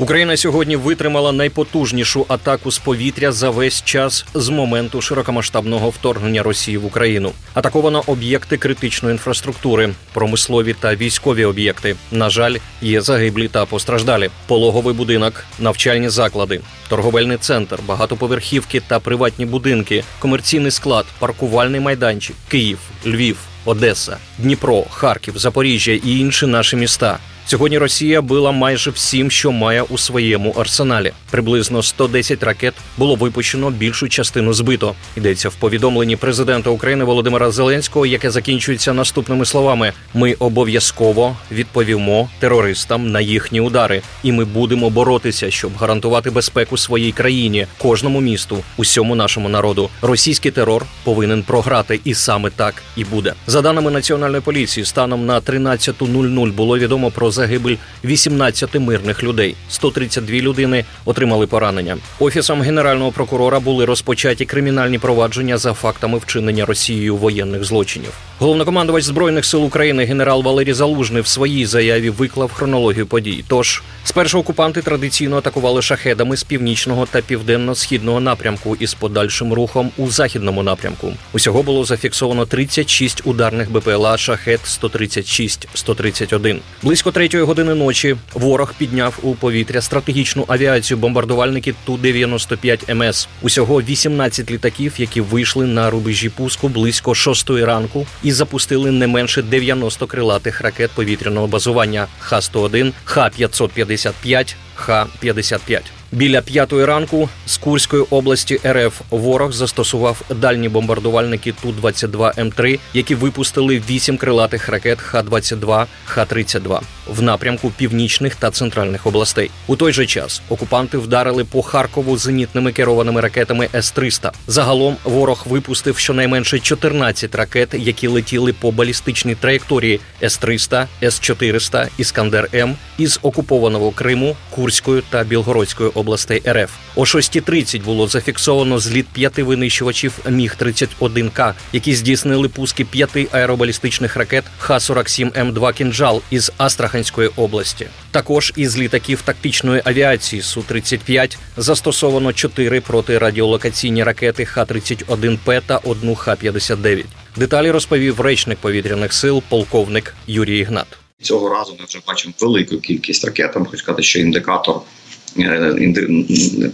Україна сьогодні витримала найпотужнішу атаку з повітря за весь час з моменту широкомасштабного вторгнення Росії в Україну. Атаковано об'єкти критичної інфраструктури, промислові та військові об'єкти. На жаль, є загиблі та постраждалі. Пологовий будинок, навчальні заклади, торговельний центр, багатоповерхівки та приватні будинки, комерційний склад, паркувальний майданчик, Київ, Львів, Одеса, Дніпро, Харків, Запоріжжя і інші наші міста. Сьогодні Росія била майже всім, що має у своєму арсеналі. Приблизно 110 ракет було випущено, більшу частину збито. Йдеться в повідомленні президента України Володимира Зеленського, яке закінчується наступними словами: ми обов'язково відповімо терористам на їхні удари, і ми будемо боротися, щоб гарантувати безпеку своїй країні, кожному місту, усьому нашому народу. Російський терор повинен програти, і саме так і буде. За даними національної поліції, станом на 13.00 було відомо про загибель 18 мирних людей. 132 людини отримали поранення. Офісом генерального прокурора були розпочаті кримінальні провадження за фактами вчинення Росією воєнних злочинів. Головнокомандувач збройних сил України генерал Валерій Залужний в своїй заяві виклав хронологію подій. Тож спершу окупанти традиційно атакували шахедами з північного та південно-східного напрямку із подальшим рухом у західному напрямку. Усього було зафіксовано 36 ударних БПЛА шахет 136-131. Близько третьої години ночі ворог підняв у повітря стратегічну авіацію бомбардувальники ту 95 МС. Усього 18 літаків, які вийшли на рубежі пуску близько 6 ранку, і запустили не менше 90 крилатих ракет повітряного базування Х-101, Х-555, Х-55. Біля п'ятої ранку з Курської області РФ ворог застосував дальні бомбардувальники ту 22 М 3 які випустили вісім крилатих ракет Х-22, Х-32 в напрямку північних та центральних областей. У той же час окупанти вдарили по Харкову зенітними керованими ракетами С-300. Загалом ворог випустив щонайменше 14 ракет, які летіли по балістичній траєкторії С-300, С-400, Іскандер М із окупованого Криму, Курської та Білгородської областей РФ. О 6.30 було зафіксовано зліт п'яти винищувачів Міг 31 К, які здійснили пуски п'яти аеробалістичних ракет Х-47М2 «Кінжал» із Астраханської області. Також із літаків тактичної авіації су 35 застосовано чотири протирадіолокаційні ракети Х-31П та одну Х-59. Деталі розповів речник повітряних сил полковник Юрій Ігнат. Цього разу ми вже бачимо велику кількість ракет. Хочу сказати, що індикатор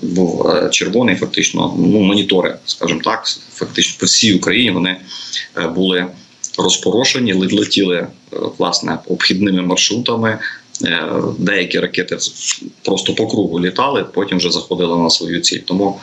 був червоний, фактично. Ну монітори, скажімо так, фактично по всій Україні вони були розпорошені, летіли власне обхідними маршрутами. Деякі ракети просто по кругу літали, потім вже заходили на свою ціль. Тому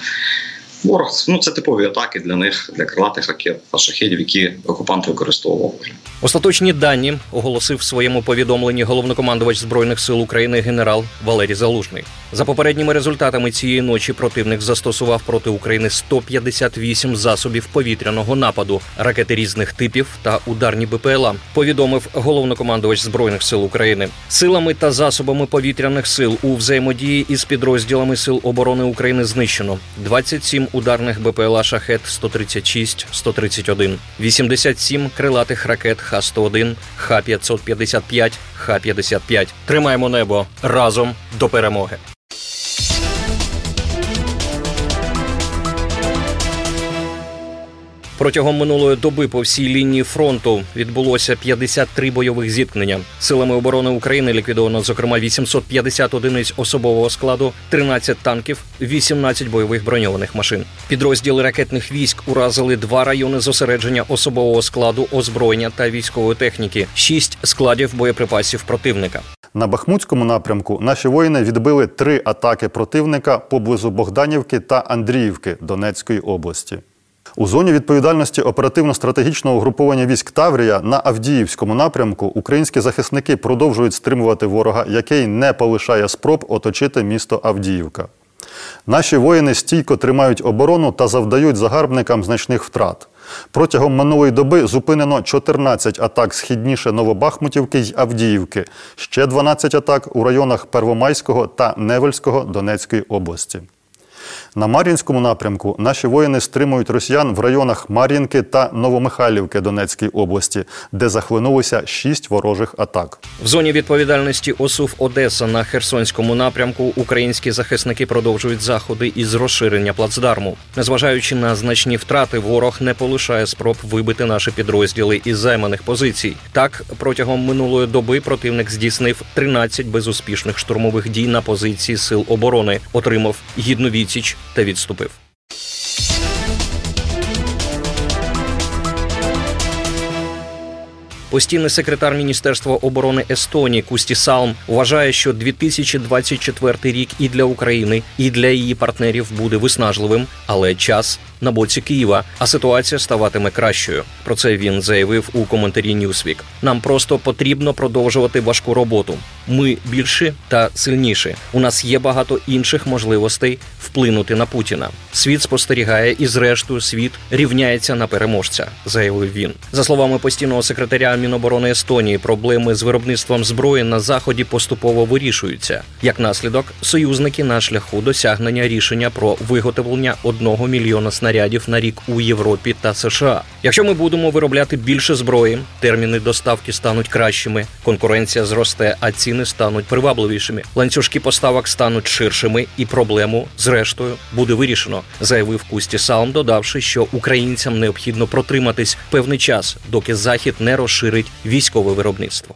ворог ну це типові атаки для них, для крилатих ракет та шахедів, які окупант використовував. Остаточні дані оголосив в своєму повідомленні головнокомандувач збройних сил України генерал Валерій Залужний. За попередніми результатами цієї ночі противник застосував проти України 158 засобів повітряного нападу, ракети різних типів та ударні БПЛА. Повідомив головнокомандувач збройних сил України силами та засобами повітряних сил у взаємодії із підрозділами сил оборони України знищено 27 ударних БПЛА шахет 136 131 87 крилатих ракет Х-101, Х-555, Х-55. Тримаємо небо разом до перемоги. Протягом минулої доби по всій лінії фронту відбулося 53 бойових зіткнення. Силами оборони України ліквідовано зокрема 850 одиниць особового складу, 13 танків, 18 бойових броньованих машин. Підрозділи ракетних військ уразили два райони зосередження особового складу, озброєння та військової техніки, шість складів боєприпасів противника. На Бахмутському напрямку наші воїни відбили три атаки противника поблизу Богданівки та Андріївки Донецької області. У зоні відповідальності оперативно-стратегічного угруповання військ Таврія на Авдіївському напрямку українські захисники продовжують стримувати ворога, який не полишає спроб оточити місто Авдіївка. Наші воїни стійко тримають оборону та завдають загарбникам значних втрат. Протягом минулої доби зупинено 14 атак східніше Новобахмутівки й Авдіївки, ще 12 атак у районах Первомайського та Невельського Донецької області. На Мар'їнському напрямку наші воїни стримують росіян в районах Мар'їнки та Новомихайлівки Донецької області, де захлинулися шість ворожих атак. В зоні відповідальності ОСУВ Одеса на Херсонському напрямку українські захисники продовжують заходи із розширення плацдарму. Незважаючи на значні втрати, ворог не полишає спроб вибити наші підрозділи із займаних позицій. Так, протягом минулої доби противник здійснив 13 безуспішних штурмових дій на позиції сил оборони, отримав гідну відсіч та відступив. Постійний секретар Міністерства оборони Естонії Кусті Салм вважає, що 2024 рік і для України, і для її партнерів буде виснажливим, але час на боці Києва, а ситуація ставатиме кращою. Про це він заявив у коментарі Newsweek. Нам просто потрібно продовжувати важку роботу. Ми більші та сильніші. У нас є багато інших можливостей вплинути на Путіна. Світ спостерігає, і зрештою світ рівняється на переможця, заявив він. За словами постійного секретаря Міноборони Естонії, проблеми з виробництвом зброї на заході поступово вирішуються. Як наслідок, союзники на шляху досягнення рішення про виготовлення одного мільйона снарядів на рік у Європі та США. Якщо ми будемо виробляти більше зброї, терміни доставки стануть кращими, конкуренція зросте, а ціни стануть привабливішими. Ланцюжки поставок стануть ширшими, і проблему, зрештою, буде вирішено, заявив Кусті Салм, додавши, що українцям необхідно протриматись певний час, доки захід не розширить військове виробництво.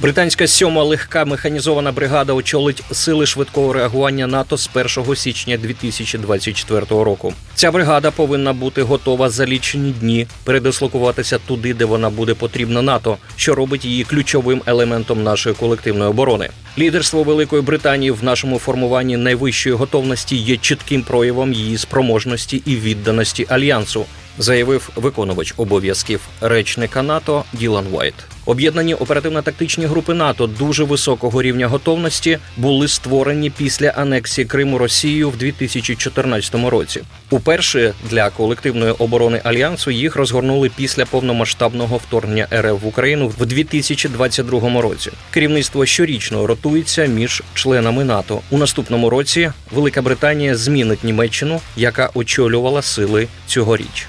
Британська сьома легка механізована бригада очолить сили швидкого реагування НАТО з 1 січня 2024 року. Ця бригада повинна бути готова за лічені дні передислокуватися туди, де вона буде потрібна НАТО, що робить її ключовим елементом нашої колективної оборони. Лідерство Великої Британії в нашому формуванні найвищої готовності є чітким проявом її спроможності і відданості альянсу. Заявив виконувач обов'язків речника НАТО Ділан Вайт. Об'єднані оперативно-тактичні групи НАТО дуже високого рівня готовності були створені після анексії Криму Росією в 2014 році. Уперше для колективної оборони альянсу їх розгорнули після повномасштабного вторгнення РФ в Україну в 2022 році. Керівництво щорічно ротується між членами НАТО. У наступному році Велика Британія змінить Німеччину, яка очолювала сили цьогоріч.